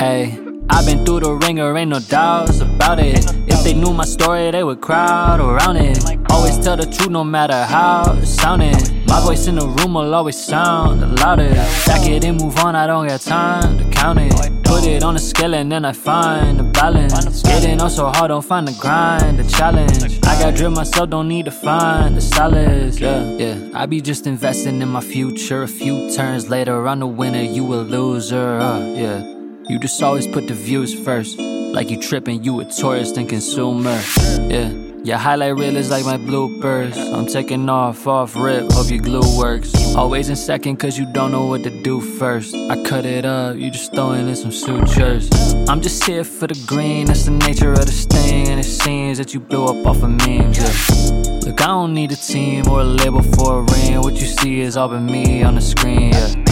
Ayy. I've been through the ringer, ain't no doubts about it. If they knew my story, they would crowd around it. Always tell the truth, no matter how it sounded. My voice in the room will always sound the loudest. Stack it and move on, I don't got time to count it. Put it on the scale and then I find the balance. Skating on so hard, don't find the grind, the challenge. I got drip myself, don't need to find the solace. Yeah, yeah. I be just investing in my future. A few turns later, I'm the winner, you a loser. Uh, yeah. You just always put the views first. Like you tripping, you a tourist and consumer. Yeah. Your highlight reel is like my bloopers. I'm taking off, off rip, hope your glue works. Always in second, cause you don't know what to do first. I cut it up, you just throwing in some sutures. I'm just here for the green, that's the nature of this thing. And it seems that you blew up off of memes. Yeah. Look, I don't need a team or a label for a ring. What you see is all but me on the screen. Yeah.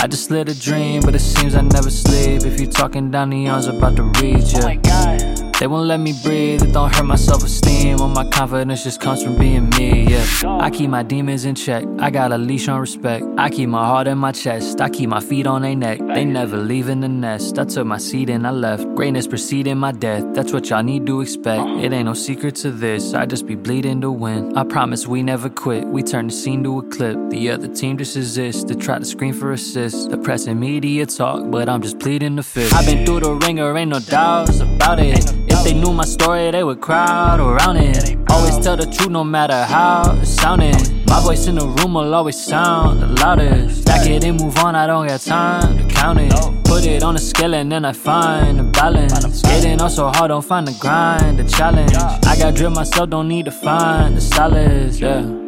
I just lit a dream, but it seems I never sleep. If you talking down the arms about to reach ya. Oh They won't let me breathe, it don't hurt my self esteem. All my confidence just comes from being me, yeah. I keep my demons in check, I got a leash on respect. I keep my heart in my chest, I keep my feet on their neck. They never leave in the nest. I took my seat and I left. Greatness preceding my death, that's what y'all need to expect. It ain't no secret to this, I just be bleeding to win. I promise we never quit, we turn the scene to a clip. The other team just exists to try to scream for assist. The press and media talk, but I'm just pleading the fifth. I've been through the ringer, ain't no doubts about it. If they knew my story, they would crowd around it. Always tell the truth, no matter how it sounded. My voice in the room will always sound the loudest. Stack it and move on, I don't got time to count it. Put it on the scale and then I find the balance. Skating on so hard, don't find the grind, the challenge. I got drip myself, don't need to find the solace, yeah.